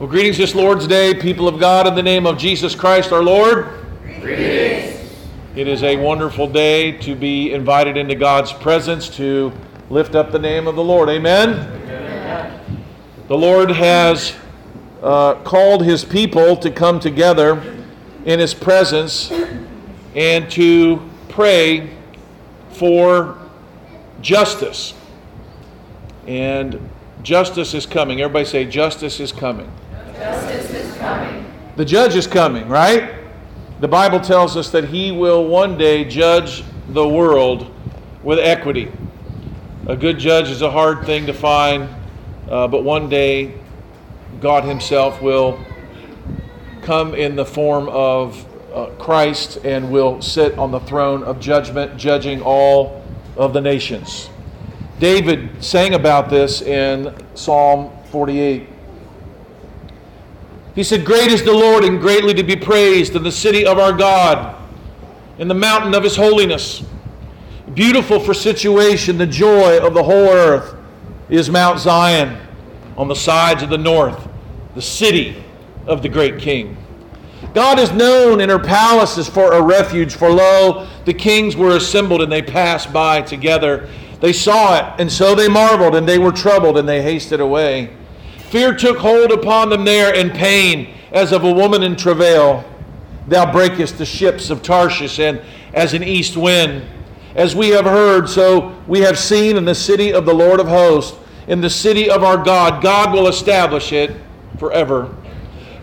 Well, greetings this Lord's Day, people of God, in the name of Jesus Christ our Lord. Greetings. It is a wonderful day to be invited into God's presence to lift up the name of the Lord. Amen. Amen. The Lord has uh, called his people to come together in his presence and to pray for justice. And justice is coming. Everybody say, justice is coming. The judge is coming, right? The Bible tells us that he will one day judge the world with equity. A good judge is a hard thing to find, uh, but one day God Himself will come in the form of uh, Christ and will sit on the throne of judgment, judging all of the nations. David sang about this in Psalm 48. He said, Great is the Lord and greatly to be praised in the city of our God, in the mountain of his holiness. Beautiful for situation, the joy of the whole earth is Mount Zion on the sides of the north, the city of the great king. God is known in her palaces for a refuge, for lo, the kings were assembled and they passed by together. They saw it, and so they marveled, and they were troubled, and they hasted away. Fear took hold upon them there, and pain, as of a woman in travail. Thou breakest the ships of Tarshish, and as an east wind. As we have heard, so we have seen in the city of the Lord of hosts, in the city of our God. God will establish it forever.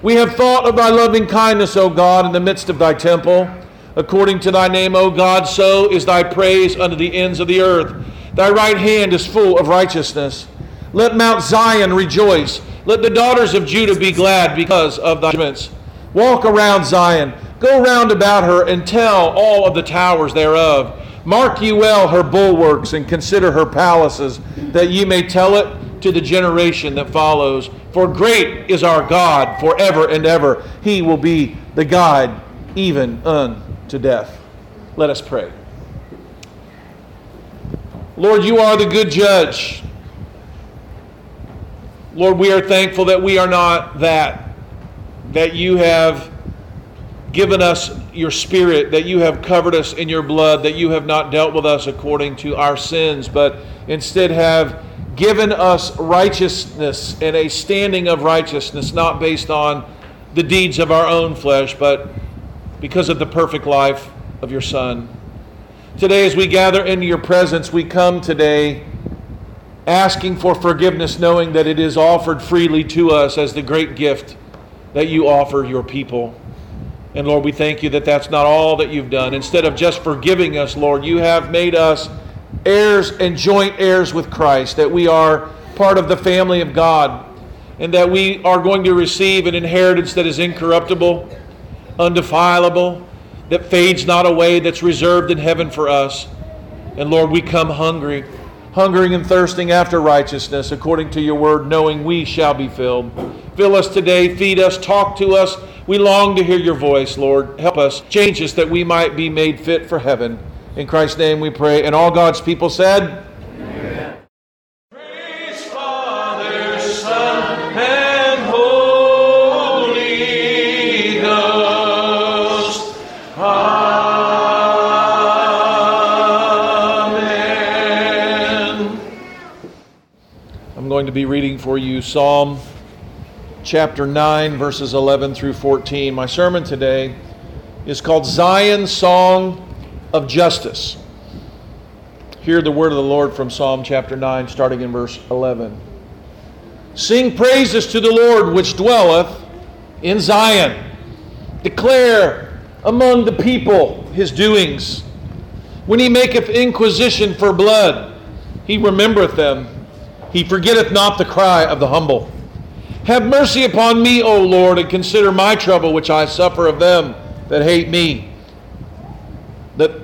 We have thought of thy loving kindness, O God, in the midst of thy temple. According to thy name, O God, so is thy praise unto the ends of the earth. Thy right hand is full of righteousness. Let Mount Zion rejoice. Let the daughters of Judah be glad because of thy judgments. Walk around Zion. Go round about her and tell all of the towers thereof. Mark ye well her bulwarks and consider her palaces, that ye may tell it to the generation that follows. For great is our God forever and ever. He will be the guide even unto death. Let us pray. Lord, you are the good judge. Lord, we are thankful that we are not that, that you have given us your spirit, that you have covered us in your blood, that you have not dealt with us according to our sins, but instead have given us righteousness and a standing of righteousness, not based on the deeds of our own flesh, but because of the perfect life of your Son. Today, as we gather into your presence, we come today asking for forgiveness, knowing that it is offered freely to us as the great gift that you offer your people. And Lord, we thank you that that's not all that you've done. Instead of just forgiving us, Lord, you have made us heirs and joint heirs with Christ, that we are part of the family of God, and that we are going to receive an inheritance that is incorruptible, undefilable, that fades not away, that's reserved in heaven for us. And Lord, we come hungry, hungering and thirsting after righteousness, according to your word, knowing we shall be filled. Fill us today, feed us, talk to us. We long to hear your voice, Lord. Help us, change us that we might be made fit for heaven. In Christ's name we pray. And all God's people said, to be reading for you Psalm chapter 9, verses 11 through 14. My sermon today is called Zion's Song of Justice. Hear the word of the Lord from Psalm chapter 9, starting in verse 11. Sing praises to the Lord which dwelleth in Zion. Declare among the people his doings. When he maketh inquisition for blood, he remembereth them he forgetteth not the cry of the humble. Have mercy upon me, O Lord, and consider my trouble which I suffer of them that hate me. That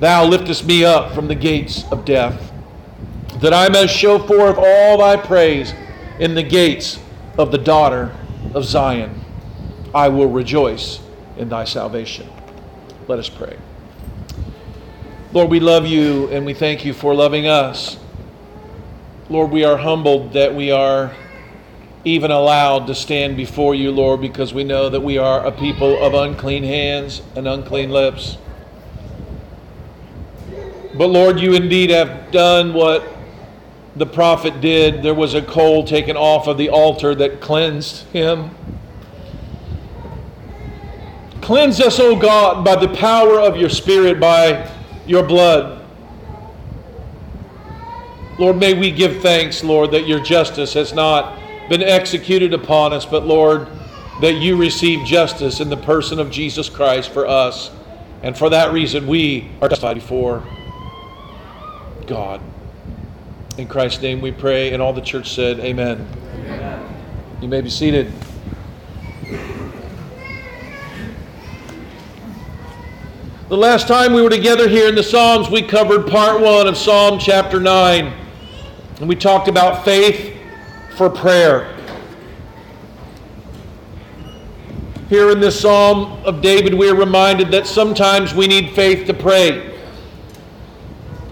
thou liftest me up from the gates of death, that I may show forth all thy praise in the gates of the daughter of Zion. I will rejoice in thy salvation. Let us pray. Lord, we love you and we thank you for loving us. Lord, we are humbled that we are even allowed to stand before you, Lord, because we know that we are a people of unclean hands and unclean lips. But Lord, you indeed have done what the prophet did. There was a coal taken off of the altar that cleansed him. Cleanse us, O God, by the power of your Spirit, by your blood. Lord, may we give thanks, Lord, that your justice has not been executed upon us, but Lord, that you receive justice in the person of Jesus Christ for us. And for that reason, we are justified before God. In Christ's name we pray, and all the church said, Amen. Amen. You may be seated. The last time we were together here in the Psalms, we covered part one of Psalm chapter 9. And we talked about faith for prayer. Here in this Psalm of David, we are reminded that sometimes we need faith to pray.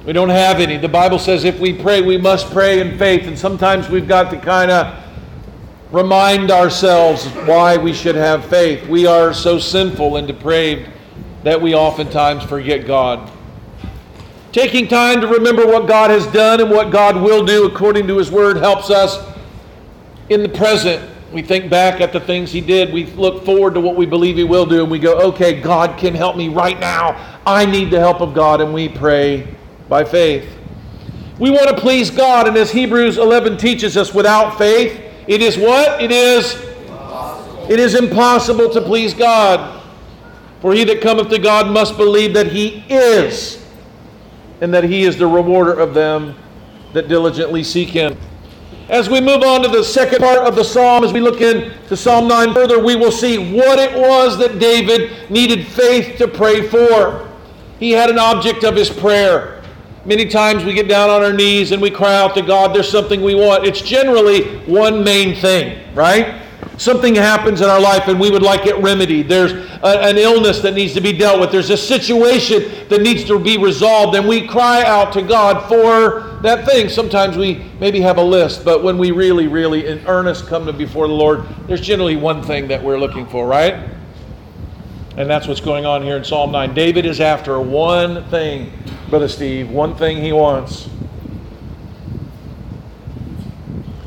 We don't have any. The Bible says if we pray, we must pray in faith. And sometimes we've got to kind of remind ourselves why we should have faith. We are so sinful and depraved that we oftentimes forget God. Taking time to remember what God has done and what God will do according to His Word helps us in the present. We think back at the things He did. We look forward to what we believe He will do, and we go, okay, God can help me right now. I need the help of God, and we pray by faith. We want to please God, and as Hebrews 11 teaches us, without faith, it is what? It is it is impossible to please God. For he that cometh to God must believe that he is and that he is the rewarder of them that diligently seek him. As we move on to the second part of the psalm, as we look into Psalm 9 further, we will see what it was that David needed faith to pray for. He had an object of his prayer. Many times we get down on our knees and we cry out to God, there's something we want. It's generally one main thing, right? Something happens in our life and we would like it remedied. There's a, an illness that needs to be dealt with. There's a situation that needs to be resolved, and we cry out to God for that thing. Sometimes we maybe have a list, but when we really, really in earnest come to before the Lord, there's generally one thing that we're looking for, right? And that's what's going on here in Psalm 9. David is after one thing, Brother Steve, one thing he wants.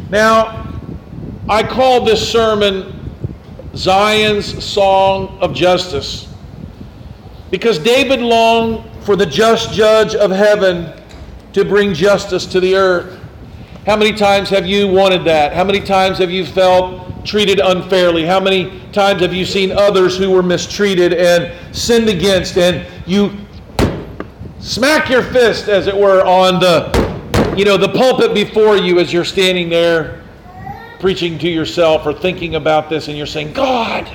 Now, I call this sermon Zion's Song of Justice because David longed for the just judge of heaven to bring justice to the earth. How many times have you wanted that? How many times have you felt treated unfairly? How many times have you seen others who were mistreated and sinned against and you smack your fist as it were on the you know the pulpit before you as you're standing there preaching to yourself or thinking about this and you're saying, God,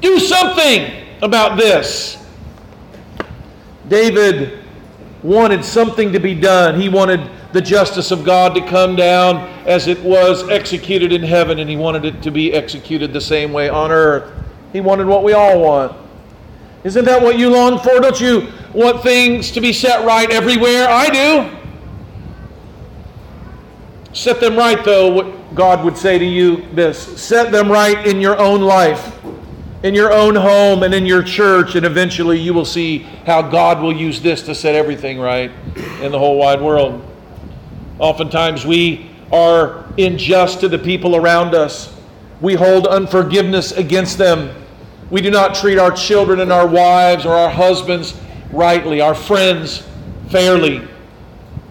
do something about this. David wanted something to be done. He wanted the justice of God to come down as it was executed in heaven, and he wanted it to be executed the same way on earth. He wanted what we all want. Isn't that what you long for? Don't you want things to be set right everywhere? I do. Set them right, though, what God would say to you this set them right in your own life, in your own home, and in your church, and eventually you will see how God will use this to set everything right in the whole wide world. Oftentimes we are unjust to the people around us. We hold unforgiveness against them. We do not treat our children and our wives or our husbands rightly, our friends fairly.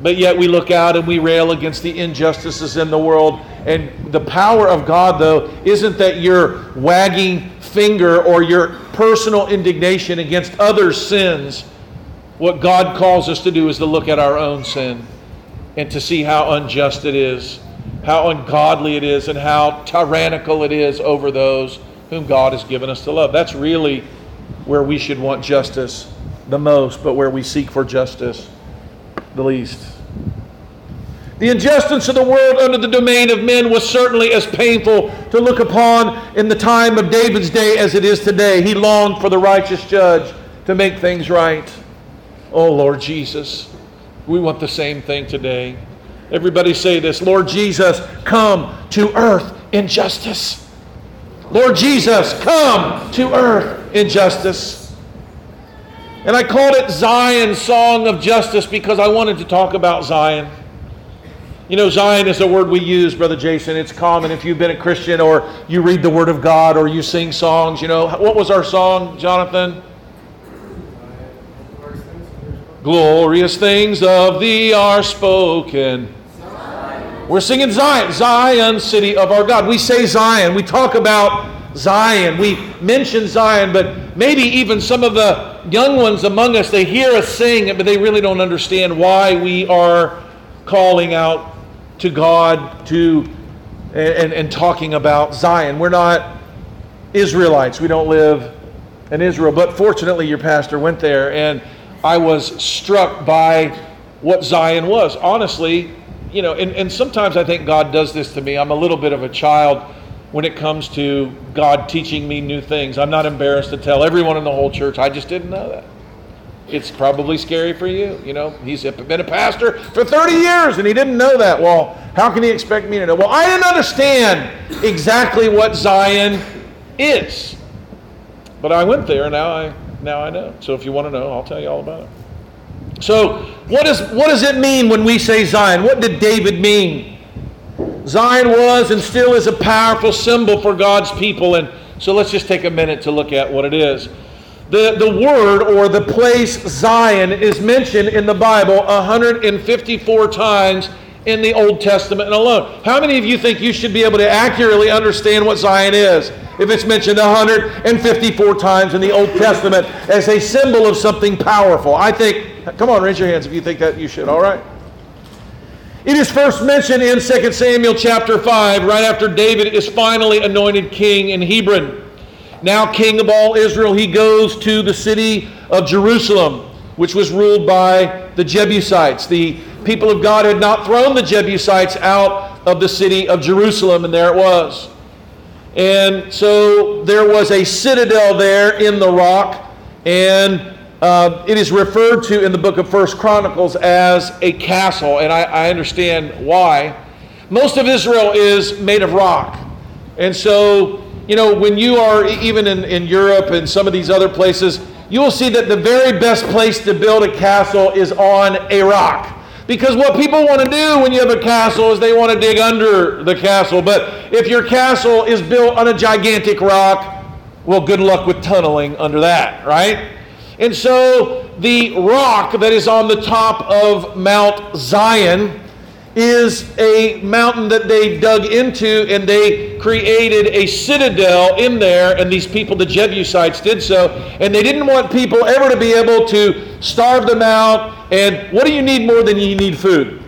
But yet we look out and we rail against the injustices in the world. And the power of God, though, isn't that your wagging finger or your personal indignation against others' sins. What God calls us to do is to look at our own sin and to see how unjust it is, how ungodly it is, and how tyrannical it is over those whom God has given us to love. That's really where we should want justice the most, but where we seek for justice the least. The injustice of the world under the domain of men was certainly as painful to look upon in the time of David's day as it is today. He longed for the righteous judge to make things right. Oh, Lord Jesus, we want the same thing today. Everybody say this Lord Jesus, come to earth in justice. Lord Jesus, come to earth in justice. And I called it Zion Song of Justice because I wanted to talk about Zion. You know, Zion is a word we use, Brother Jason. It's common if you've been a Christian or you read the Word of God or you sing songs. You know, what was our song, Jonathan? Glorious things of thee are spoken. We're singing Zion, Zion, city of our God. We say Zion. We talk about Zion. We mention Zion, but maybe even some of the young ones among us, they hear us sing it, but they really don't understand why we are calling out to God to and, and talking about Zion. We're not Israelites. We don't live in Israel. But fortunately, your pastor went there, and I was struck by what Zion was. Honestly, you know, and, and sometimes I think God does this to me. I'm a little bit of a child when it comes to God teaching me new things. I'm not embarrassed to tell everyone in the whole church, I just didn't know that. It's probably scary for you. You know, he's been a pastor for 30 years and he didn't know that. Well, how can he expect me to know? Well, I didn't understand exactly what Zion is. But I went there and now I now I know. So if you want to know, I'll tell you all about it. So, what, is, what does it mean when we say Zion? What did David mean? Zion was and still is a powerful symbol for God's people. And so let's just take a minute to look at what it is. The, the word or the place Zion is mentioned in the Bible 154 times in the Old Testament alone. How many of you think you should be able to accurately understand what Zion is if it's mentioned 154 times in the Old Testament as a symbol of something powerful? I think, come on, raise your hands if you think that you should, all right? It is first mentioned in 2 Samuel chapter 5, right after David is finally anointed king in Hebron now king of all Israel, he goes to the city of Jerusalem, which was ruled by the Jebusites. The people of God had not thrown the Jebusites out of the city of Jerusalem, and there it was. And so there was a citadel there in the rock, and uh, it is referred to in the book of First Chronicles as a castle, and I, I understand why. Most of Israel is made of rock, and so you know, when you are even in, in Europe and some of these other places, you will see that the very best place to build a castle is on a rock. Because what people want to do when you have a castle is they want to dig under the castle. But if your castle is built on a gigantic rock, well, good luck with tunneling under that, right? And so the rock that is on the top of Mount Zion is a mountain that they dug into and they created a citadel in there and these people the jebusites did so. And they didn't want people ever to be able to starve them out. And what do you need more than you need food?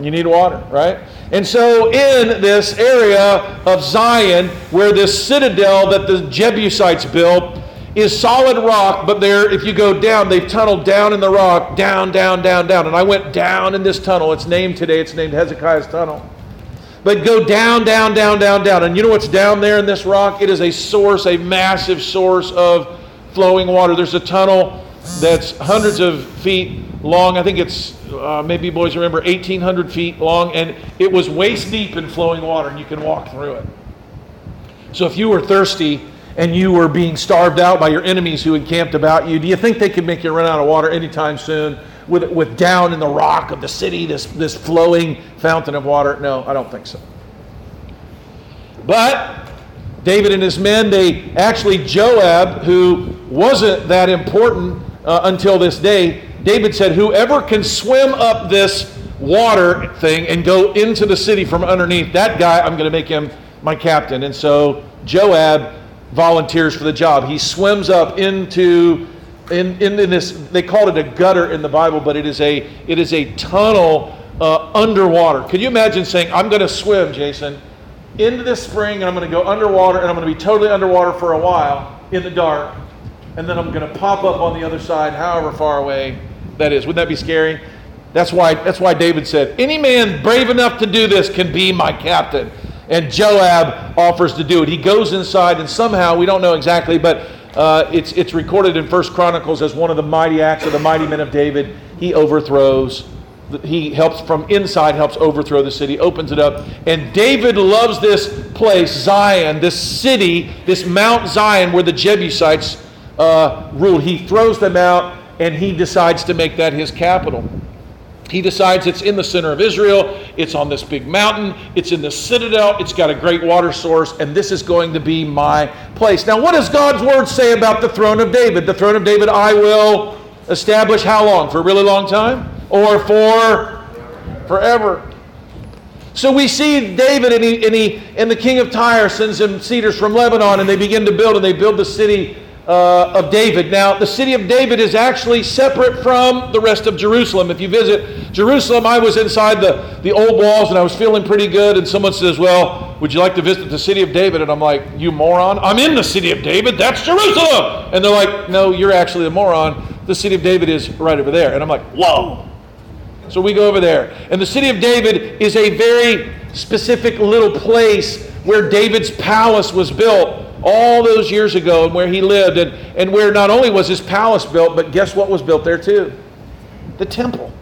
You need water right? And so in this area of zion where this citadel that the jebusites built is solid rock, but there, if you go down, they've tunneled down in the rock, down, down, down, down. And I went down in this tunnel. It's named today, it's named Hezekiah's Tunnel. But go down, down, down, down, down. And you know what's down there in this rock? It is a source, a massive source of flowing water. There's a tunnel that's hundreds of feet long. I think it's, uh, maybe boys remember, 1,800 feet long. And it was waist deep in flowing water, and you can walk through it. So if you were thirsty, and you were being starved out by your enemies who encamped about you, do you think they could make you run out of water anytime soon? with, with down in the rock of the city, this, this flowing fountain of water. No, I don't think so. But David and his men, they actually, Joab, who wasn't that important uh, until this day, David said, Whoever can swim up this water thing and go into the city from underneath, that guy, I'm going to make him my captain. And so Joab volunteers for the job. He swims up into in, in, in, this they called it a gutter in the bible but it is a it is a tunnel uh, underwater. Could you imagine saying i'm going to swim jason into this spring and i'm going to go underwater and i'm going to be totally underwater for a while in the dark and then i'm going to pop up on the other side however far away that is. Wouldn't that be scary? That's why that's why david said any man brave enough to do this can be my captain and joab offers to do it he goes inside and somehow we don't know exactly but uh, it's, it's recorded in First Chronicles as one of the mighty acts of the mighty men of David. He overthrows, he helps from inside, helps overthrow the city, opens it up. And David loves this place, Zion, this city, this Mount Zion where the Jebusites uh, ruled. He throws them out and he decides to make that his capital. He decides it's in the center of Israel, it's on this big mountain, it's in the citadel, it's got a great water source, and this is going to be my place. Now, what does God's word say about the throne of David? The throne of David I will establish how long? For a really long time? Or for forever? So we see David and, he, and, he, and the king of Tyre sends him cedars from Lebanon, and they begin to build, and they build the city uh, of David. Now, the city of David is actually separate from the rest of Jerusalem. If you visit Jerusalem, I was inside the, the old walls and I was feeling pretty good. And someone says, Well, would you like to visit the city of David? And I'm like, You moron. I'm in the city of David. That's Jerusalem. And they're like, No, you're actually a moron. The city of David is right over there. And I'm like, Whoa. So we go over there. And the city of David is a very specific little place where David's palace was built all those years ago and where he lived, and, and where not only was his palace built, but guess what was built there too? The temple.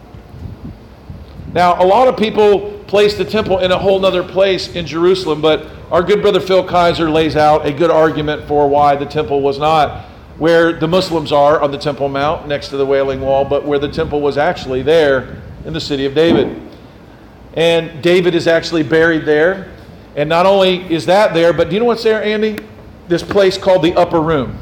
Now, a lot of people place the temple in a whole other place in Jerusalem, but our good brother Phil Kayser lays out a good argument for why the temple was not where the Muslims are on the Temple Mount next to the Wailing Wall, but where the temple was actually there in the city of David. And David is actually buried there. And not only is that there, but do you know what's there, Andy? This place called the upper room.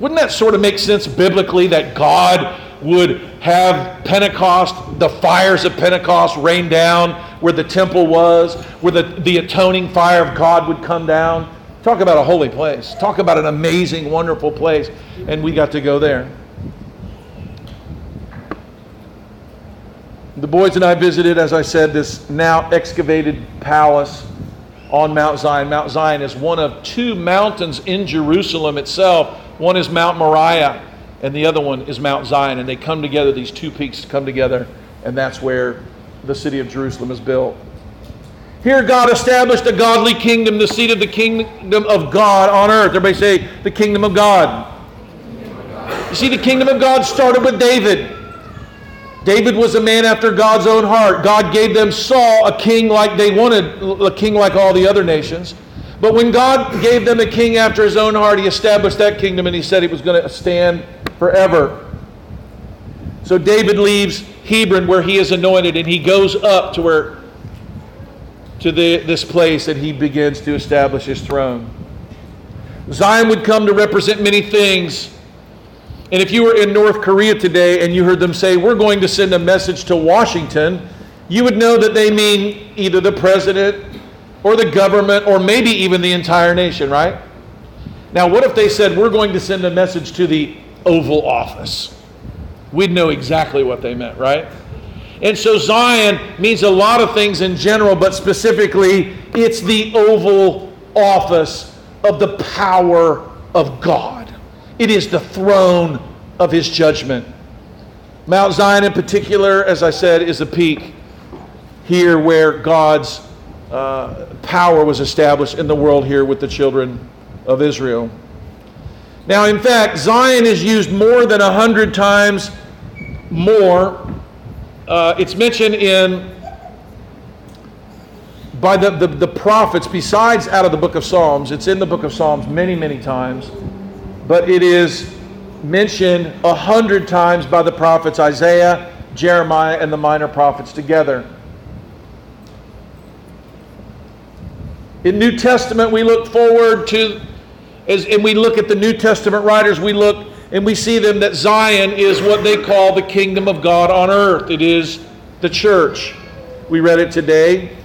Wouldn't that sort of make sense biblically that God would have Pentecost, the fires of Pentecost rain down where the temple was, where the, the atoning fire of God would come down? Talk about a holy place. Talk about an amazing, wonderful place. And we got to go there. The boys and I visited, as I said, this now excavated palace on Mount Zion. Mount Zion is one of two mountains in Jerusalem itself. One is Mount Moriah, and the other one is Mount Zion. And they come together, these two peaks come together, and that's where the city of Jerusalem is built. Here, God established a godly kingdom, the seat of the kingdom of God on earth. Everybody say, the kingdom of God. You see, the kingdom of God started with David. David was a man after God's own heart. God gave them Saul, a king like they wanted, a king like all the other nations. But when God gave them a king after his own heart, he established that kingdom and he said he was going to stand forever. So David leaves Hebron where he is anointed and he goes up to where to the, this place and he begins to establish his throne. Zion would come to represent many things and if you were in North Korea today and you heard them say, We're going to send a message to Washington, you would know that they mean either the president or the government or maybe even the entire nation, right? Now, what if they said, We're going to send a message to the Oval Office? We'd know exactly what they meant, right? And so Zion means a lot of things in general, but specifically, it's the Oval Office of the power of God. It is the throne of his judgment. Mount Zion, in particular, as I said, is a peak here where God's uh, power was established in the world here with the children of Israel. Now, in fact, Zion is used more than a hundred times more. Uh, it's mentioned in by the, the, the prophets, besides out of the book of Psalms. It's in the book of Psalms many, many times but it is mentioned a hundred times by the prophets Isaiah, Jeremiah and the minor prophets together. In New Testament, we look forward to, as, and we look at the New Testament writers, we look and we see them that Zion is what they call the kingdom of God on earth. It is the church. We read it today.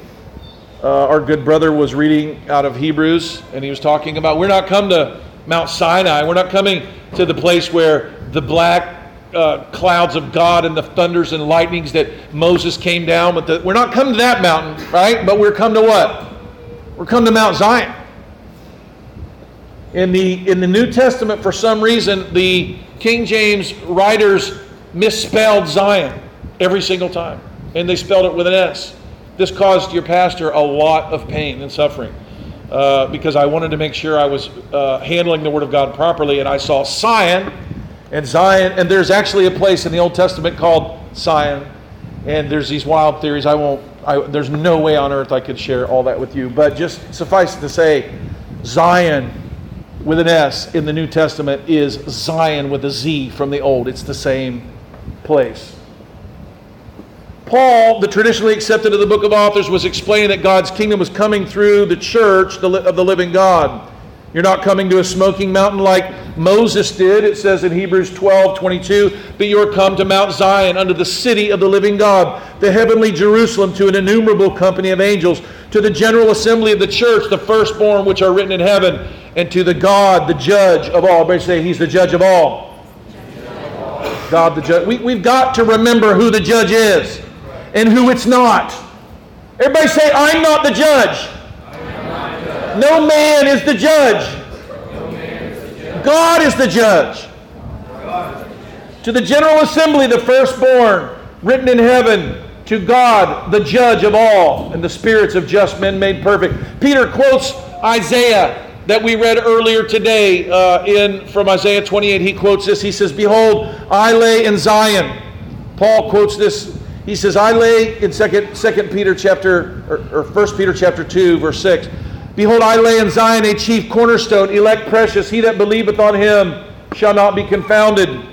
Uh, our good brother was reading out of Hebrews, and he was talking about we're not come to Mount Sinai. We're not coming to the place where the black uh, clouds of God and the thunders and lightnings that Moses came down with. The, we're not coming to that mountain, right? But we're come to what? We're come to Mount Zion. In the, in the New Testament, for some reason, the King James writers misspelled Zion every single time, and they spelled it with an S. This caused your pastor a lot of pain and suffering uh, because I wanted to make sure I was uh, handling the Word of God properly, and I saw Sion and Zion, and there's actually a place in the Old Testament called Sion, and there's these wild theories. I won't I, there's no way on earth I could share all that with you. But just suffice it to say, Zion with an S in the New Testament is Zion with a Z from the Old. It's the same place. Paul, the traditionally accepted of the book of authors, was explaining that God's kingdom was coming through the church of the living God. You're not coming to a smoking mountain like Moses did, it says in Hebrews 12 22, but you are come to Mount Zion, under the city of the living God, the heavenly Jerusalem, to an innumerable company of angels, to the general assembly of the church, the firstborn which are written in heaven, and to the God, the judge of all. Everybody say, He's the judge of all. God, the judge. We, we've got to remember who the judge is and who it's not. Everybody say, I'm not the judge. No man is the judge. God is the judge. To the General Assembly, the firstborn, written in heaven, to God, the judge of all, and the spirits of just men made perfect. Peter quotes Isaiah that we read earlier today uh, in from Isaiah 28. He quotes this. He says, "Behold, I lay in Zion." Paul quotes this. He says, "I lay in second Second Peter chapter or, First Peter chapter two, verse six. Behold, I lay in Zion a chief cornerstone, elect precious. He that believeth on him shall not be confounded.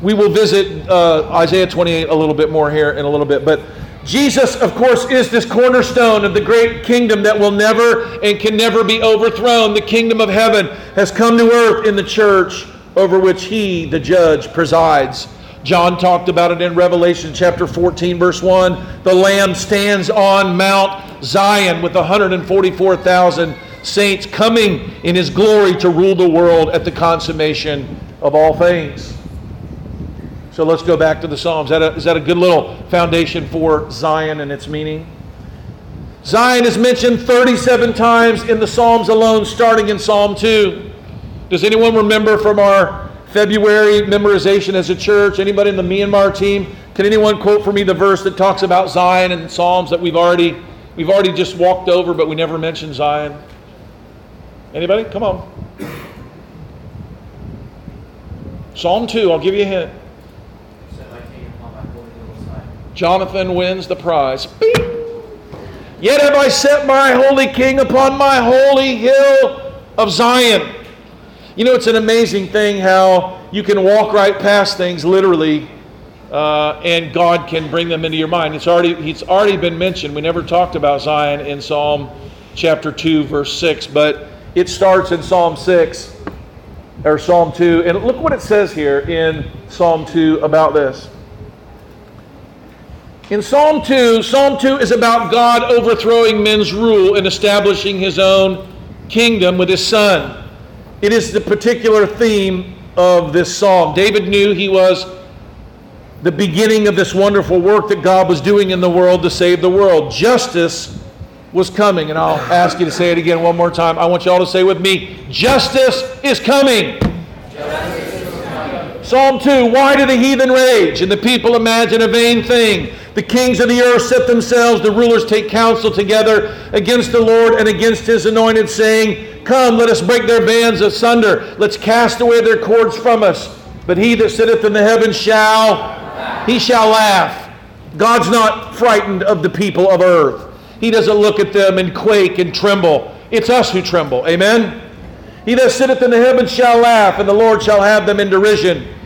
We will visit uh, Isaiah 28 a little bit more here in a little bit. But Jesus, of course, is this cornerstone of the great kingdom that will never and can never be overthrown. The kingdom of heaven has come to earth in the church over which he, the judge, presides. John talked about it in Revelation chapter 14, verse 1. The Lamb stands on Mount Zion with 144,000 saints coming in his glory to rule the world at the consummation of all things. So let's go back to the Psalms. Is that a, is that a good little foundation for Zion and its meaning? Zion is mentioned 37 times in the Psalms alone, starting in Psalm 2. Does anyone remember from our February memorization as a church. Anybody in the Myanmar team? Can anyone quote for me the verse that talks about Zion and Psalms that we've already we've already just walked over, but we never mentioned Zion? Anybody? Come on. Psalm 2, I'll give you a hint. Jonathan wins the prize. Beep. Yet have I set my holy king upon my holy hill of Zion. You know, it's an amazing thing how you can walk right past things literally, uh, and God can bring them into your mind. It's already He's already been mentioned. We never talked about Zion in Psalm chapter two, verse six, but it starts in Psalm six or Psalm two, and look what it says here in Psalm two about this. In Psalm 2, Psalm 2 is about God overthrowing men's rule and establishing his own kingdom with his son. It is the particular theme of this psalm. David knew he was the beginning of this wonderful work that God was doing in the world to save the world. Justice was coming. And I'll ask you to say it again one more time. I want you all to say with me Justice is coming. Justice. Psalm 2 Why do the heathen rage and the people imagine a vain thing? The kings of the earth set themselves, the rulers take counsel together against the Lord and against his anointed, saying, Come, let us break their bands asunder. Let's cast away their cords from us. But he that sitteth in the heavens shall, he shall laugh. God's not frightened of the people of earth. He doesn't look at them and quake and tremble. It's us who tremble. Amen? He that sitteth in the heavens shall laugh, and the Lord shall have them in derision.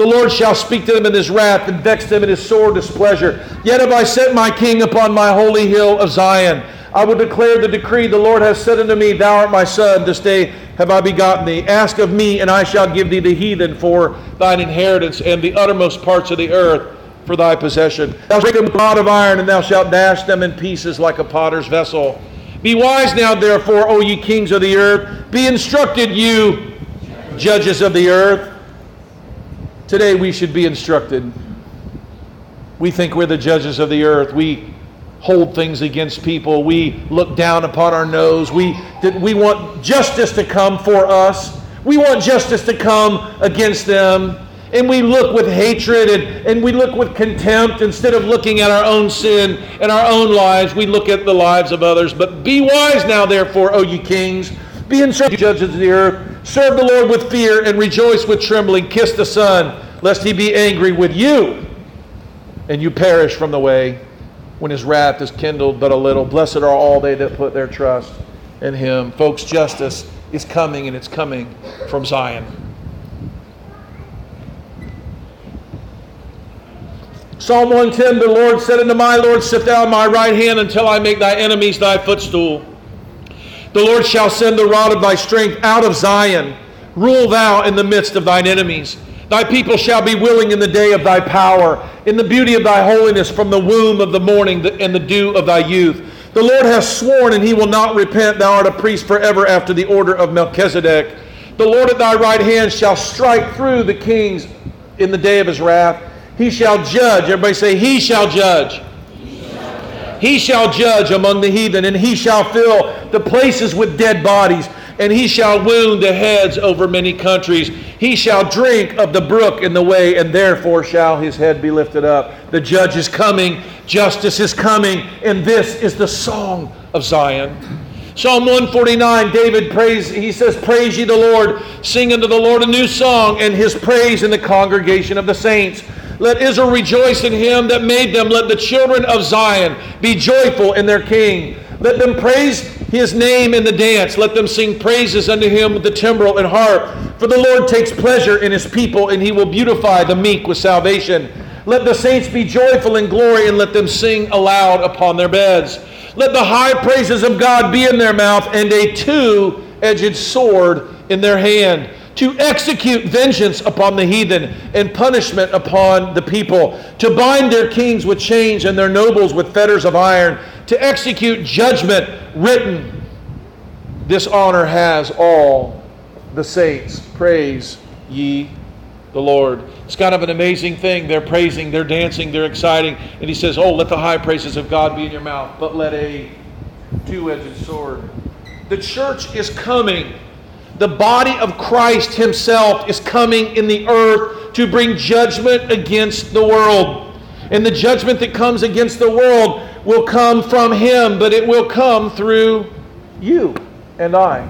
The Lord shall speak to them in his wrath and vex them in his sore displeasure. Yet have I set my king upon my holy hill of Zion. I will declare the decree. The Lord has said unto me, Thou art my son. This day have I begotten thee. Ask of me, and I shall give thee the heathen for thine inheritance, and the uttermost parts of the earth for thy possession. Thou shalt break them rod of iron, and thou shalt dash them in pieces like a potter's vessel. Be wise now, therefore, O ye kings of the earth. Be instructed, you judges of the earth. Today we should be instructed. We think we're the judges of the earth. We hold things against people. We look down upon our nose. We, we want justice to come for us. We want justice to come against them. And we look with hatred and, and we look with contempt instead of looking at our own sin and our own lives. We look at the lives of others. But be wise now, therefore, O ye kings. Be instructed, judges of the earth. Serve the Lord with fear and rejoice with trembling. Kiss the Son, lest he be angry with you and you perish from the way when his wrath is kindled but a little. Blessed are all they that put their trust in him. Folks, justice is coming and it's coming from Zion. Psalm 110 The Lord said unto my Lord, Sit thou on my right hand until I make thy enemies thy footstool. The Lord shall send the rod of thy strength out of Zion. Rule thou in the midst of thine enemies. Thy people shall be willing in the day of thy power, in the beauty of thy holiness from the womb of the morning and the dew of thy youth. The Lord has sworn, and he will not repent. Thou art a priest forever after the order of Melchizedek. The Lord at thy right hand shall strike through the kings in the day of his wrath. He shall judge. Everybody say, He shall judge. He shall judge among the heathen, and he shall fill the places with dead bodies, and he shall wound the heads over many countries. He shall drink of the brook in the way, and therefore shall his head be lifted up. The judge is coming, justice is coming, and this is the song of Zion. Psalm 149, David prays, he says, Praise ye the Lord, sing unto the Lord a new song, and his praise in the congregation of the saints. Let Israel rejoice in him that made them. Let the children of Zion be joyful in their king. Let them praise his name in the dance. Let them sing praises unto him with the timbrel and harp. For the Lord takes pleasure in his people, and he will beautify the meek with salvation. Let the saints be joyful in glory, and let them sing aloud upon their beds. Let the high praises of God be in their mouth, and a two edged sword in their hand to execute vengeance upon the heathen and punishment upon the people, to bind their kings with chains and their nobles with fetters of iron, to execute judgment written. This honor has all the saints. Praise ye the Lord. It's kind of an amazing thing. They're praising, they're dancing, they're exciting. And he says, Oh, let the high praises of God be in your mouth, but let a two edged sword. The church is coming the body of Christ Himself is coming in the earth to bring judgment against the world. And the judgment that comes against the world will come from Him, but it will come through you and I.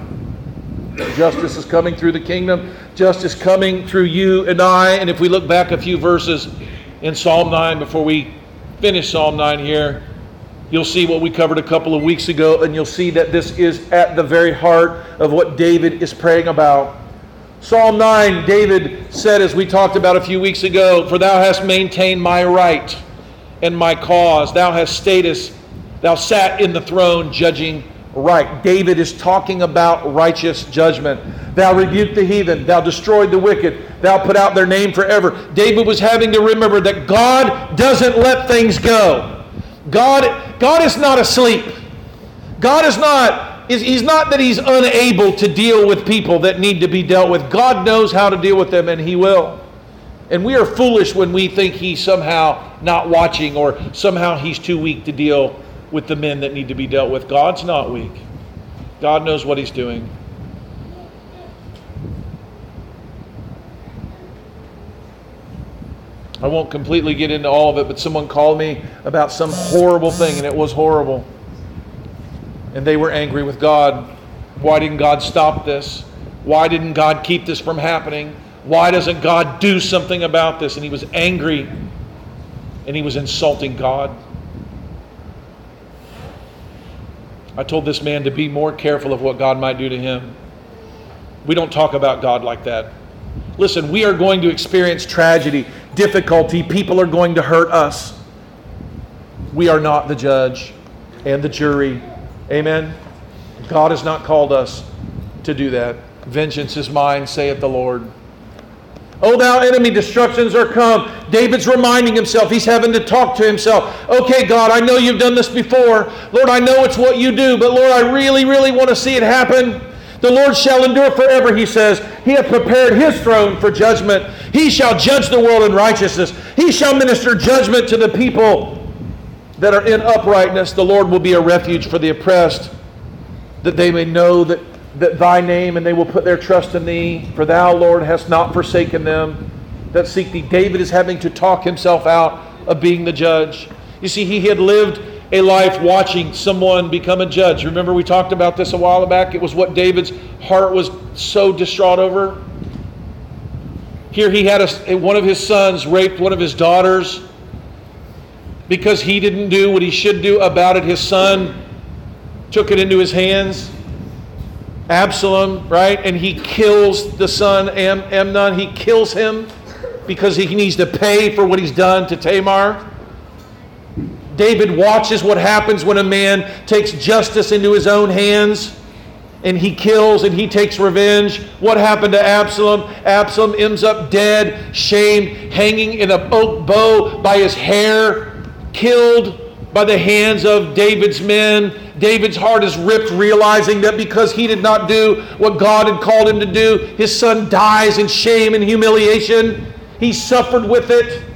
Justice is coming through the kingdom, justice coming through you and I. And if we look back a few verses in Psalm 9 before we finish Psalm 9 here, You'll see what we covered a couple of weeks ago, and you'll see that this is at the very heart of what David is praying about. Psalm 9, David said, as we talked about a few weeks ago, For thou hast maintained my right and my cause. Thou hast status, thou sat in the throne judging right. David is talking about righteous judgment. Thou rebuked the heathen, thou destroyed the wicked, thou put out their name forever. David was having to remember that God doesn't let things go. God, God is not asleep. God is not, is he's not that he's unable to deal with people that need to be dealt with. God knows how to deal with them, and he will. And we are foolish when we think he's somehow not watching or somehow he's too weak to deal with the men that need to be dealt with. God's not weak. God knows what he's doing. I won't completely get into all of it, but someone called me about some horrible thing, and it was horrible. And they were angry with God. Why didn't God stop this? Why didn't God keep this from happening? Why doesn't God do something about this? And he was angry and he was insulting God. I told this man to be more careful of what God might do to him. We don't talk about God like that. Listen, we are going to experience tragedy, difficulty. People are going to hurt us. We are not the judge and the jury. Amen. God has not called us to do that. Vengeance is mine, saith the Lord. Oh, thou enemy, destructions are come. David's reminding himself, he's having to talk to himself. Okay, God, I know you've done this before. Lord, I know it's what you do, but Lord, I really, really want to see it happen. The Lord shall endure forever, he says. He hath prepared his throne for judgment. He shall judge the world in righteousness. He shall minister judgment to the people that are in uprightness. The Lord will be a refuge for the oppressed, that they may know that that thy name, and they will put their trust in thee. For thou, Lord, hast not forsaken them that seek thee. David is having to talk himself out of being the judge. You see, he had lived a life watching someone become a judge. Remember, we talked about this a while back? It was what David's heart was so distraught over. Here he had a, one of his sons raped one of his daughters because he didn't do what he should do about it. His son took it into his hands Absalom, right? And he kills the son Am- Amnon. He kills him because he needs to pay for what he's done to Tamar. David watches what happens when a man takes justice into his own hands and he kills and he takes revenge. What happened to Absalom? Absalom ends up dead, shamed, hanging in a oak bough by his hair, killed by the hands of David's men. David's heart is ripped, realizing that because he did not do what God had called him to do, his son dies in shame and humiliation. He suffered with it.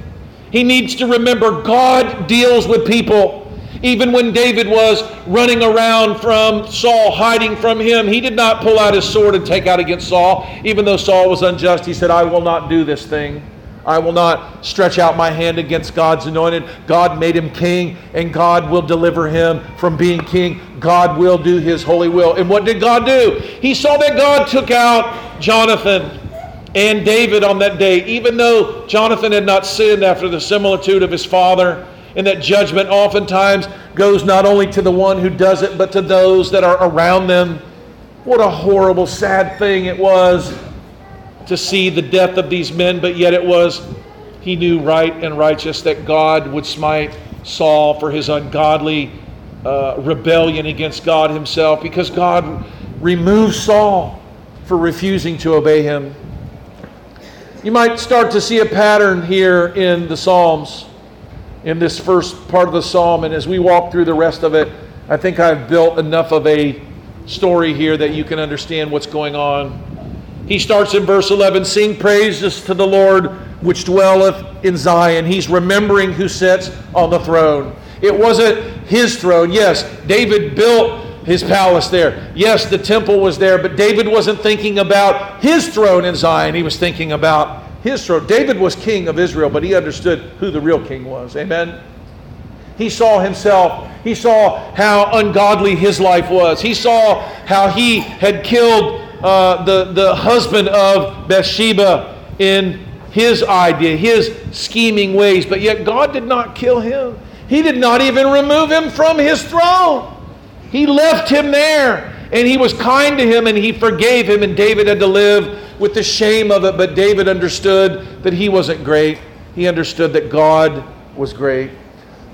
He needs to remember God deals with people. Even when David was running around from Saul, hiding from him, he did not pull out his sword and take out against Saul. Even though Saul was unjust, he said, I will not do this thing. I will not stretch out my hand against God's anointed. God made him king, and God will deliver him from being king. God will do his holy will. And what did God do? He saw that God took out Jonathan and David on that day, even though Jonathan had not sinned after the similitude of his father, and that judgment oftentimes goes not only to the one who does it, but to those that are around them. What a horrible, sad thing it was to see the death of these men, but yet it was, he knew right and righteous that God would smite Saul for his ungodly uh, rebellion against God himself because God removed Saul for refusing to obey him. You might start to see a pattern here in the Psalms, in this first part of the Psalm, and as we walk through the rest of it, I think I've built enough of a story here that you can understand what's going on he starts in verse 11 Sing praises to the Lord which dwelleth in Zion. He's remembering who sits on the throne. It wasn't his throne. Yes, David built his palace there. Yes, the temple was there, but David wasn't thinking about his throne in Zion. He was thinking about his throne. David was king of Israel, but he understood who the real king was. Amen. He saw himself. He saw how ungodly his life was. He saw how he had killed uh, the, the husband of Bathsheba in his idea, his scheming ways, but yet God did not kill him. He did not even remove him from his throne. He left him there and he was kind to him and he forgave him, and David had to live with the shame of it. But David understood that he wasn't great, he understood that God was great.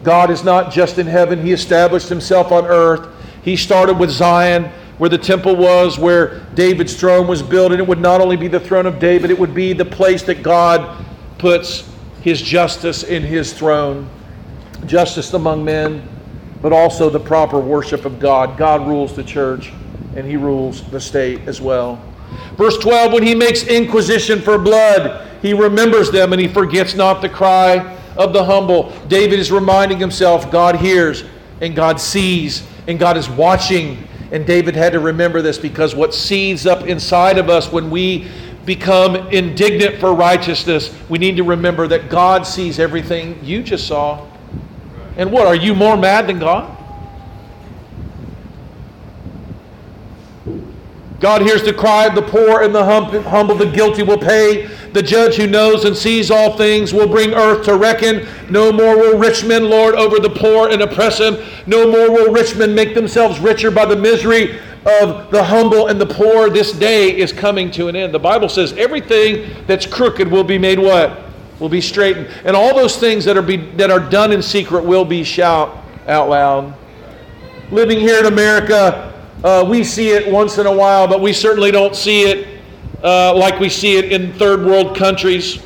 God is not just in heaven, he established himself on earth. He started with Zion where the temple was, where David's throne was built, and it would not only be the throne of David, it would be the place that God puts his justice in his throne. Justice among men, but also the proper worship of God. God rules the church, and he rules the state as well. Verse 12 when he makes inquisition for blood, he remembers them and he forgets not the cry of the humble. David is reminding himself God hears and God sees and God is watching and David had to remember this because what seeds up inside of us when we become indignant for righteousness, we need to remember that God sees everything you just saw. And what, are you more mad than God? God hears the cry of the poor and the humble, the guilty will pay. The judge who knows and sees all things will bring earth to reckon. No more will rich men lord over the poor and oppress them. No more will rich men make themselves richer by the misery of the humble and the poor, this day is coming to an end. The Bible says everything that's crooked will be made what? Will be straightened. And all those things that are, be, that are done in secret will be shout out loud. Living here in America, uh, we see it once in a while, but we certainly don't see it uh, like we see it in third world countries.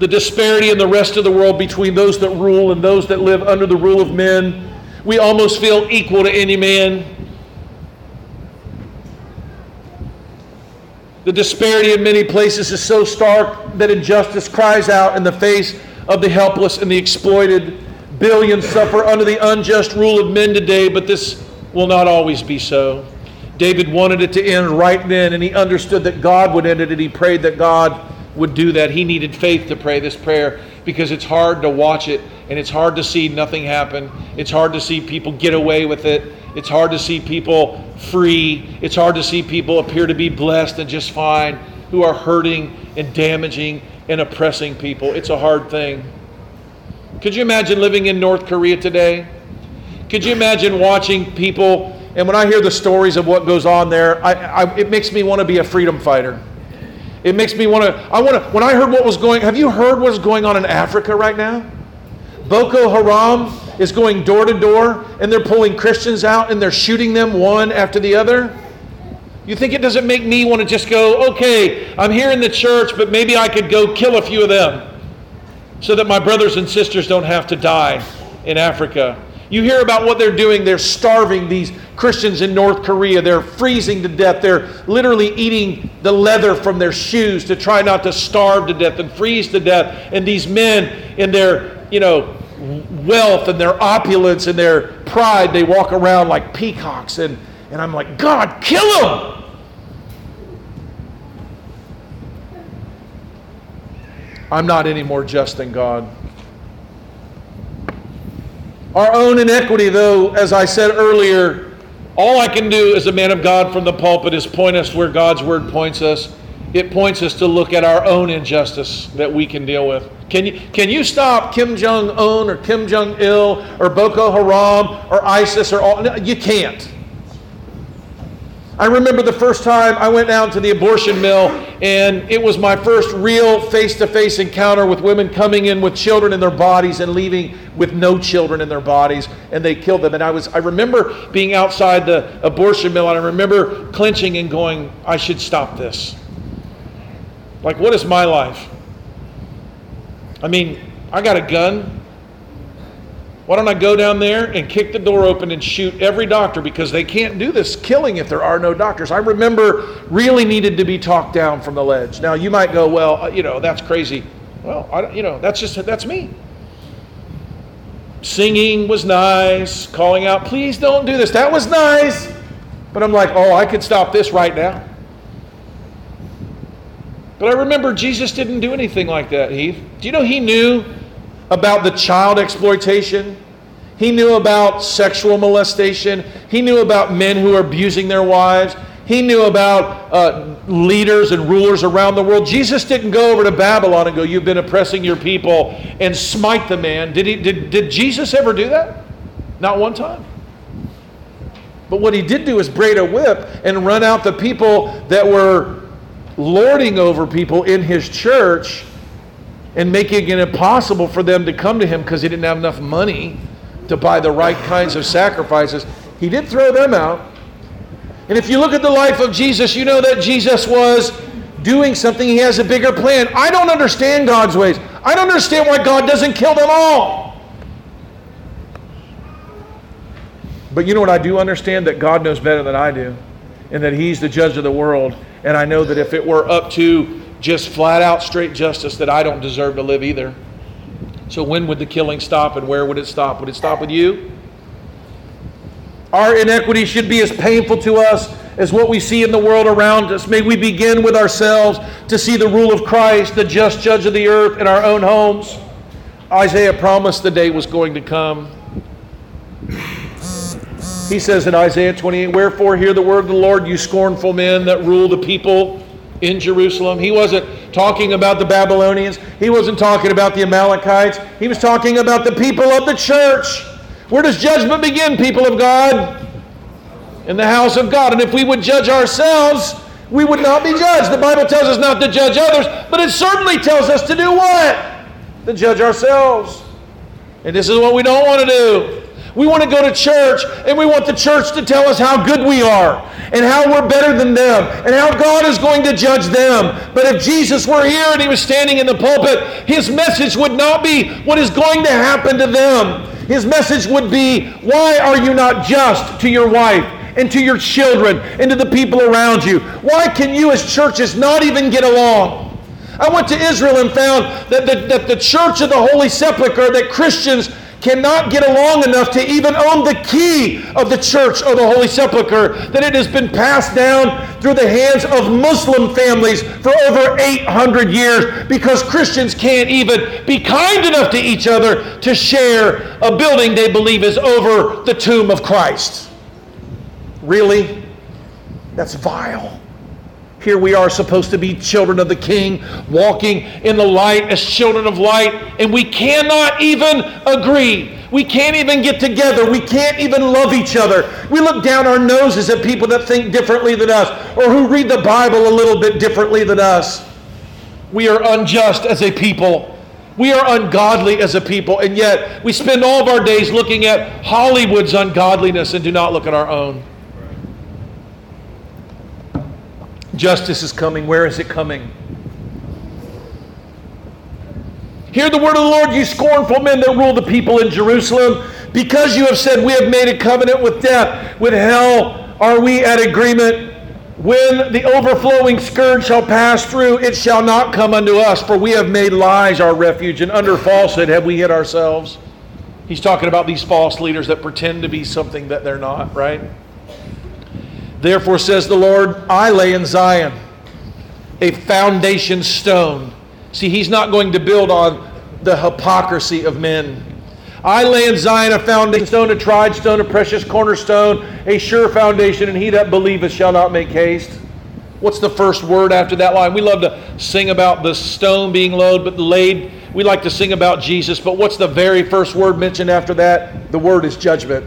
The disparity in the rest of the world between those that rule and those that live under the rule of men. We almost feel equal to any man. The disparity in many places is so stark that injustice cries out in the face of the helpless and the exploited. Billions suffer under the unjust rule of men today, but this will not always be so. David wanted it to end right then, and he understood that God would end it, and he prayed that God would do that. He needed faith to pray this prayer because it's hard to watch it, and it's hard to see nothing happen. It's hard to see people get away with it. It's hard to see people free. It's hard to see people appear to be blessed and just fine who are hurting and damaging and oppressing people. It's a hard thing. Could you imagine living in North Korea today? Could you imagine watching people and when I hear the stories of what goes on there, I, I, it makes me want to be a freedom fighter. It makes me want to, I want to, when I heard what was going, have you heard what's going on in Africa right now? Boko Haram is going door to door and they're pulling Christians out and they're shooting them one after the other. You think it doesn't make me want to just go, okay, I'm here in the church, but maybe I could go kill a few of them so that my brothers and sisters don't have to die in Africa. You hear about what they're doing. They're starving these Christians in North Korea. They're freezing to death. They're literally eating the leather from their shoes to try not to starve to death and freeze to death. And these men, in their, you know, wealth and their opulence and their pride, they walk around like peacocks. And, and I'm like, God, kill them! I'm not any more just than God. Our own inequity, though, as I said earlier, all I can do as a man of God from the pulpit is point us where God's word points us. It points us to look at our own injustice that we can deal with. Can you, can you stop Kim Jong un or Kim Jong il or Boko Haram or ISIS or all? No, you can't. I remember the first time I went down to the abortion mill, and it was my first real face to face encounter with women coming in with children in their bodies and leaving with no children in their bodies, and they killed them. And I was I remember being outside the abortion mill, and I remember clenching and going, I should stop this. Like, what is my life? I mean, I got a gun. Why don't I go down there and kick the door open and shoot every doctor because they can't do this killing if there are no doctors? I remember really needed to be talked down from the ledge. Now you might go, well, uh, you know, that's crazy. Well, I, you know, that's just that's me. Singing was nice, calling out, please don't do this. That was nice. But I'm like, oh, I could stop this right now. But I remember Jesus didn't do anything like that, Heath. Do you know he knew about the child exploitation. He knew about sexual molestation. He knew about men who are abusing their wives. He knew about uh, leaders and rulers around the world. Jesus didn't go over to Babylon and go, You've been oppressing your people, and smite the man. Did, he, did, did Jesus ever do that? Not one time. But what he did do is braid a whip and run out the people that were lording over people in his church and making it impossible for them to come to him because he didn't have enough money to buy the right kinds of sacrifices. He did throw them out. And if you look at the life of Jesus, you know that Jesus was doing something. He has a bigger plan. I don't understand God's ways. I don't understand why God doesn't kill them all. But you know what I do understand? That God knows better than I do, and that He's the judge of the world. And I know that if it were up to just flat out straight justice that I don't deserve to live either. So when would the killing stop and where would it stop? Would it stop with you? Our inequity should be as painful to us as what we see in the world around us. May we begin with ourselves to see the rule of Christ, the just judge of the earth, in our own homes. Isaiah promised the day was going to come. He says in Isaiah 28, Wherefore hear the word of the Lord, you scornful men that rule the people in Jerusalem. He wasn't talking about the Babylonians. He wasn't talking about the Amalekites. He was talking about the people of the church. Where does judgment begin, people of God? in the house of God. And if we would judge ourselves, we would not be judged. The Bible tells us not to judge others, but it certainly tells us to do what? To judge ourselves. And this is what we don't want to do. We want to go to church and we want the church to tell us how good we are and how we're better than them and how God is going to judge them. But if Jesus were here and he was standing in the pulpit, his message would not be what is going to happen to them. His message would be, Why are you not just to your wife? And to your children and to the people around you? Why can you, as churches, not even get along? I went to Israel and found that the, that the Church of the Holy Sepulchre, that Christians cannot get along enough to even own the key of the church of the Holy Sepulchre, that it has been passed down through the hands of Muslim families for over 800 years because Christians can't even be kind enough to each other to share a building they believe is over the tomb of Christ. Really? That's vile. Here we are supposed to be children of the King, walking in the light as children of light, and we cannot even agree. We can't even get together. We can't even love each other. We look down our noses at people that think differently than us or who read the Bible a little bit differently than us. We are unjust as a people. We are ungodly as a people, and yet we spend all of our days looking at Hollywood's ungodliness and do not look at our own. Justice is coming. Where is it coming? Hear the word of the Lord, you scornful men that rule the people in Jerusalem. Because you have said, We have made a covenant with death, with hell, are we at agreement? When the overflowing scourge shall pass through, it shall not come unto us, for we have made lies our refuge, and under falsehood have we hid ourselves. He's talking about these false leaders that pretend to be something that they're not, right? Therefore, says the Lord, I lay in Zion a foundation stone. See, he's not going to build on the hypocrisy of men. I lay in Zion a foundation stone, a tried stone, a precious cornerstone, a sure foundation, and he that believeth shall not make haste. What's the first word after that line? We love to sing about the stone being laid, but laid. We like to sing about Jesus, but what's the very first word mentioned after that? The word is judgment.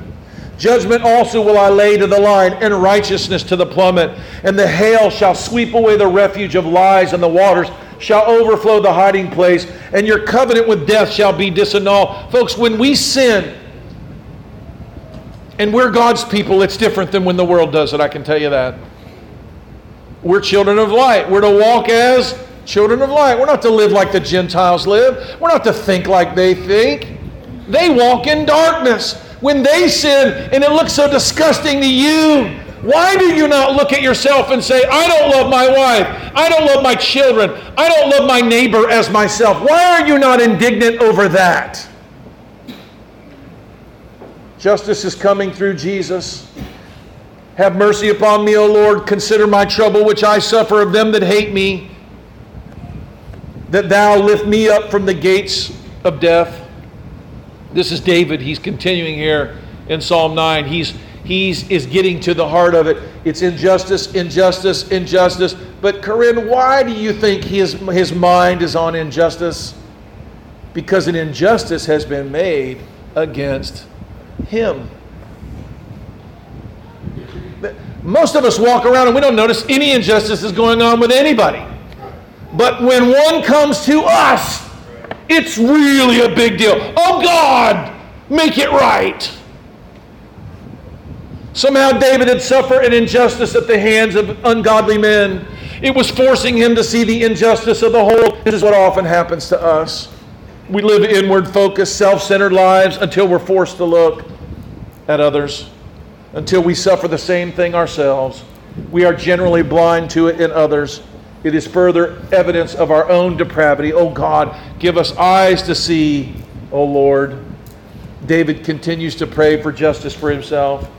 Judgment also will I lay to the line, and righteousness to the plummet. And the hail shall sweep away the refuge of lies, and the waters shall overflow the hiding place, and your covenant with death shall be disannulled. Folks, when we sin, and we're God's people, it's different than when the world does it, I can tell you that. We're children of light. We're to walk as children of light. We're not to live like the Gentiles live, we're not to think like they think. They walk in darkness when they sin and it looks so disgusting to you, why do you not look at yourself and say, I don't love my wife, I don't love my children, I don't love my neighbor as myself? Why are you not indignant over that? Justice is coming through Jesus. Have mercy upon me, O Lord. Consider my trouble which I suffer of them that hate me, that thou lift me up from the gates of death. This is David. He's continuing here in Psalm 9. He's he's is getting to the heart of it. It's injustice, injustice, injustice. But Corinne, why do you think his his mind is on injustice? Because an injustice has been made against him. Most of us walk around and we don't notice any injustice is going on with anybody. But when one comes to us, it's really a big deal. Oh God, make it right. Somehow David had suffered an injustice at the hands of ungodly men. It was forcing him to see the injustice of the whole. This is what often happens to us. We live inward focused, self centered lives until we're forced to look at others, until we suffer the same thing ourselves. We are generally blind to it in others. It is further evidence of our own depravity. Oh God, give us eyes to see, oh Lord. David continues to pray for justice for himself.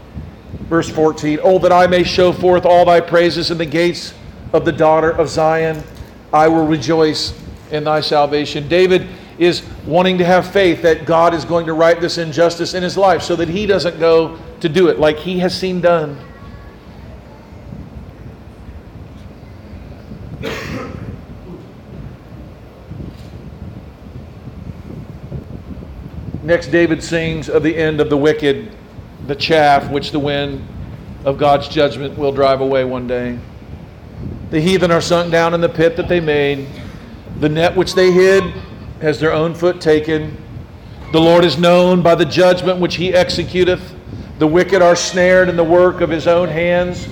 Verse 14 Oh, that I may show forth all thy praises in the gates of the daughter of Zion. I will rejoice in thy salvation. David is wanting to have faith that God is going to right this injustice in his life so that he doesn't go to do it like he has seen done. Next, David sings of the end of the wicked, the chaff which the wind of God's judgment will drive away one day. The heathen are sunk down in the pit that they made. The net which they hid has their own foot taken. The Lord is known by the judgment which he executeth. The wicked are snared in the work of his own hands.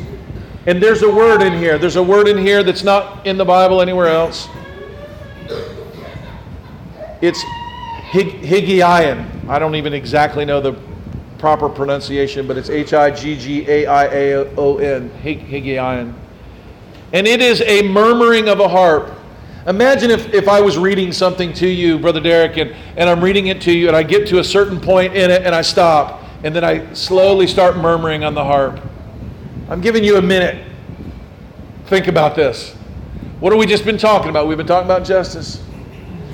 And there's a word in here. There's a word in here that's not in the Bible anywhere else. It's Higgaion. I don't even exactly know the proper pronunciation, but it's H I G G A I A O N. Higgaion. And it is a murmuring of a harp. Imagine if, if I was reading something to you, Brother Derek, and, and I'm reading it to you, and I get to a certain point in it, and I stop, and then I slowly start murmuring on the harp. I'm giving you a minute. Think about this. What have we just been talking about? We've been talking about justice.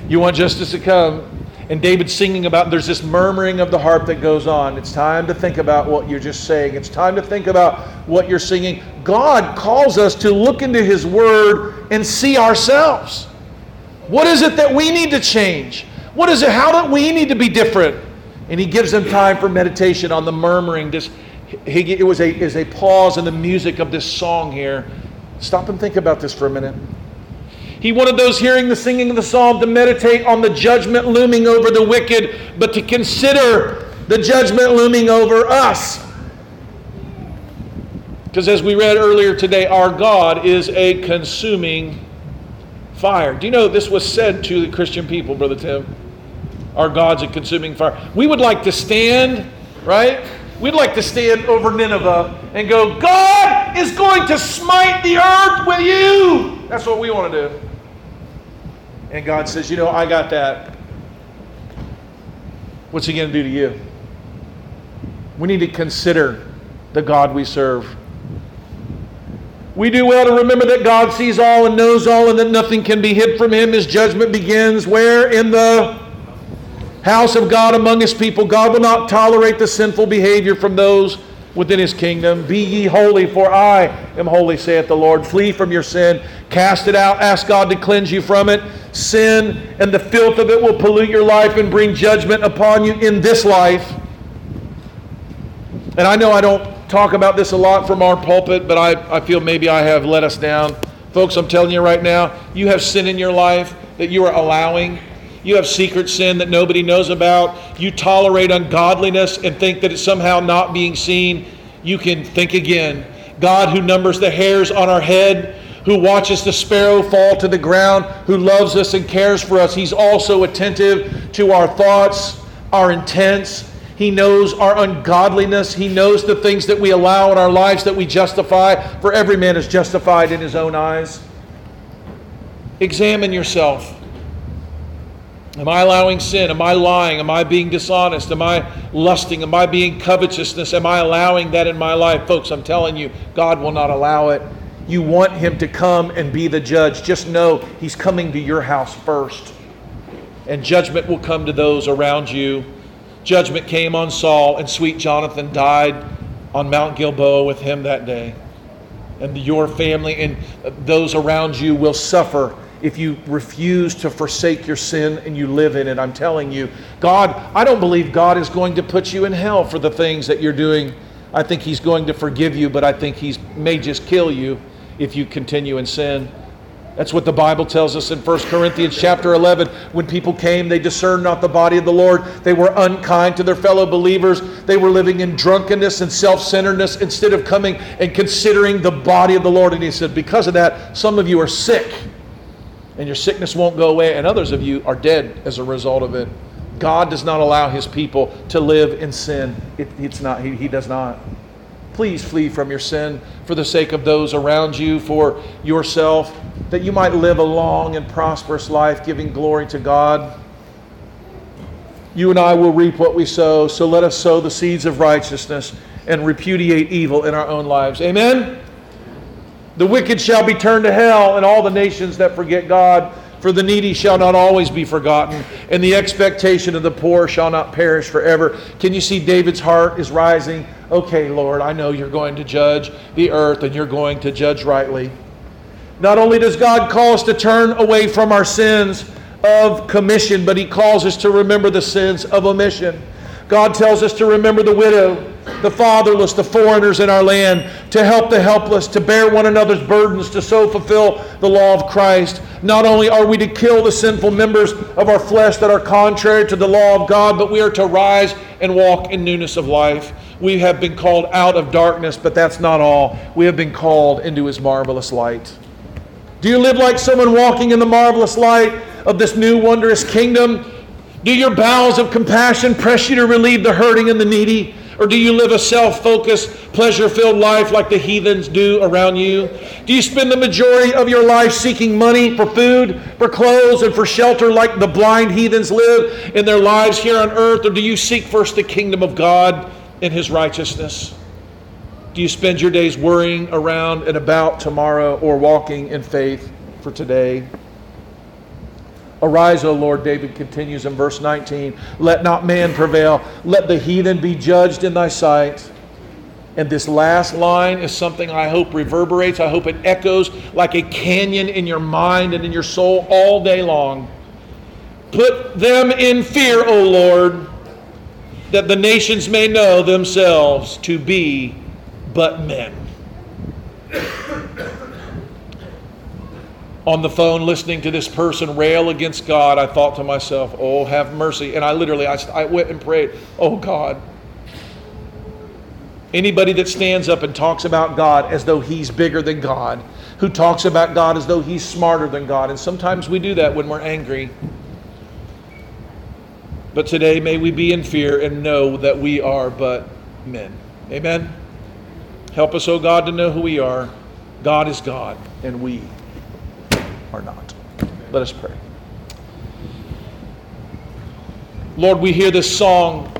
You want justice to come. And David's singing about, there's this murmuring of the harp that goes on. It's time to think about what you're just saying. It's time to think about what you're singing. God calls us to look into His Word and see ourselves. What is it that we need to change? What is it? How do we need to be different? And He gives them time for meditation on the murmuring. This, it was a, is a pause in the music of this song here. Stop and think about this for a minute. He wanted those hearing the singing of the psalm to meditate on the judgment looming over the wicked, but to consider the judgment looming over us. Because as we read earlier today, our God is a consuming fire. Do you know this was said to the Christian people, Brother Tim? Our God's a consuming fire. We would like to stand, right? We'd like to stand over Nineveh and go, God is going to smite the earth with what we want to do. And God says, You know, I got that. What's He going to do to you? We need to consider the God we serve. We do well to remember that God sees all and knows all and that nothing can be hid from Him. His judgment begins where? In the house of God among His people. God will not tolerate the sinful behavior from those within his kingdom. Be ye holy, for I am holy, saith the Lord. Flee from your sin, cast it out, ask God to cleanse you from it. Sin and the filth of it will pollute your life and bring judgment upon you in this life. And I know I don't talk about this a lot from our pulpit, but I, I feel maybe I have let us down. Folks, I'm telling you right now, you have sin in your life that you are allowing you have secret sin that nobody knows about. You tolerate ungodliness and think that it's somehow not being seen. You can think again. God, who numbers the hairs on our head, who watches the sparrow fall to the ground, who loves us and cares for us, He's also attentive to our thoughts, our intents. He knows our ungodliness. He knows the things that we allow in our lives that we justify, for every man is justified in his own eyes. Examine yourself. Am I allowing sin? Am I lying? Am I being dishonest? Am I lusting? Am I being covetousness? Am I allowing that in my life? Folks, I'm telling you, God will not allow it. You want Him to come and be the judge. Just know He's coming to your house first. And judgment will come to those around you. Judgment came on Saul, and sweet Jonathan died on Mount Gilboa with him that day. And your family and those around you will suffer if you refuse to forsake your sin and you live in it. I'm telling you, God, I don't believe God is going to put you in hell for the things that you're doing. I think He's going to forgive you, but I think He may just kill you if you continue in sin. That's what the Bible tells us in 1 Corinthians chapter 11. When people came, they discerned not the body of the Lord. They were unkind to their fellow believers. They were living in drunkenness and self centeredness instead of coming and considering the body of the Lord. And he said, Because of that, some of you are sick and your sickness won't go away, and others of you are dead as a result of it. God does not allow his people to live in sin. It, it's not, he, he does not. Please flee from your sin for the sake of those around you, for yourself, that you might live a long and prosperous life, giving glory to God. You and I will reap what we sow, so let us sow the seeds of righteousness and repudiate evil in our own lives. Amen? The wicked shall be turned to hell, and all the nations that forget God. For the needy shall not always be forgotten, and the expectation of the poor shall not perish forever. Can you see David's heart is rising? Okay, Lord, I know you're going to judge the earth and you're going to judge rightly. Not only does God call us to turn away from our sins of commission, but He calls us to remember the sins of omission. God tells us to remember the widow, the fatherless, the foreigners in our land, to help the helpless, to bear one another's burdens, to so fulfill the law of Christ. Not only are we to kill the sinful members of our flesh that are contrary to the law of God, but we are to rise and walk in newness of life. We have been called out of darkness, but that's not all. We have been called into his marvelous light. Do you live like someone walking in the marvelous light of this new wondrous kingdom? Do your bowels of compassion press you to relieve the hurting and the needy? Or do you live a self focused, pleasure filled life like the heathens do around you? Do you spend the majority of your life seeking money for food, for clothes, and for shelter like the blind heathens live in their lives here on earth? Or do you seek first the kingdom of God and his righteousness? Do you spend your days worrying around and about tomorrow or walking in faith for today? Arise, O Lord, David continues in verse 19. Let not man prevail. Let the heathen be judged in thy sight. And this last line is something I hope reverberates. I hope it echoes like a canyon in your mind and in your soul all day long. Put them in fear, O Lord, that the nations may know themselves to be but men. On the phone listening to this person rail against God, I thought to myself, oh, have mercy. And I literally, I, I went and prayed, oh, God. Anybody that stands up and talks about God as though he's bigger than God, who talks about God as though he's smarter than God, and sometimes we do that when we're angry. But today, may we be in fear and know that we are but men. Amen. Help us, oh God, to know who we are. God is God, and we are not. Let us pray. Lord, we hear this song,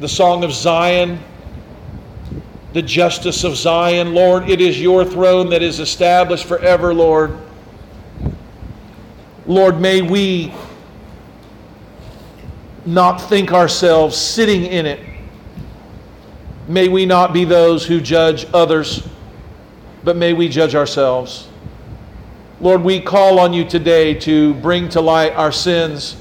the song of Zion, the justice of Zion. Lord, it is your throne that is established forever, Lord. Lord, may we not think ourselves sitting in it. May we not be those who judge others, but may we judge ourselves. Lord, we call on you today to bring to light our sins.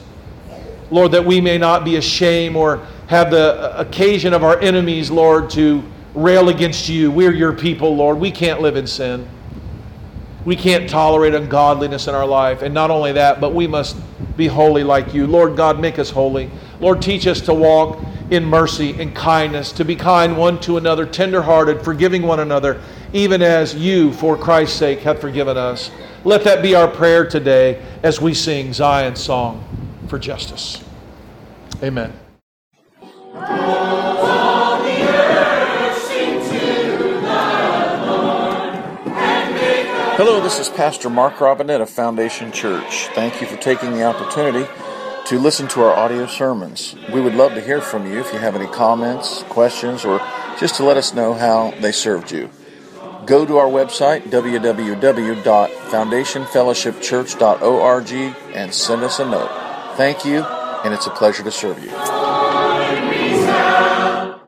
Lord, that we may not be ashamed or have the uh, occasion of our enemies, Lord, to rail against you. We're your people, Lord. We can't live in sin. We can't tolerate ungodliness in our life. And not only that, but we must be holy like you. Lord God, make us holy. Lord, teach us to walk in mercy and kindness, to be kind one to another, tenderhearted, forgiving one another, even as you, for Christ's sake, have forgiven us. Let that be our prayer today as we sing Zion's song for justice. Amen. Hello, this is Pastor Mark Robinette of Foundation Church. Thank you for taking the opportunity to listen to our audio sermons. We would love to hear from you if you have any comments, questions, or just to let us know how they served you go to our website, www.foundationfellowshipchurch.org, and send us a note. Thank you, and it's a pleasure to serve you.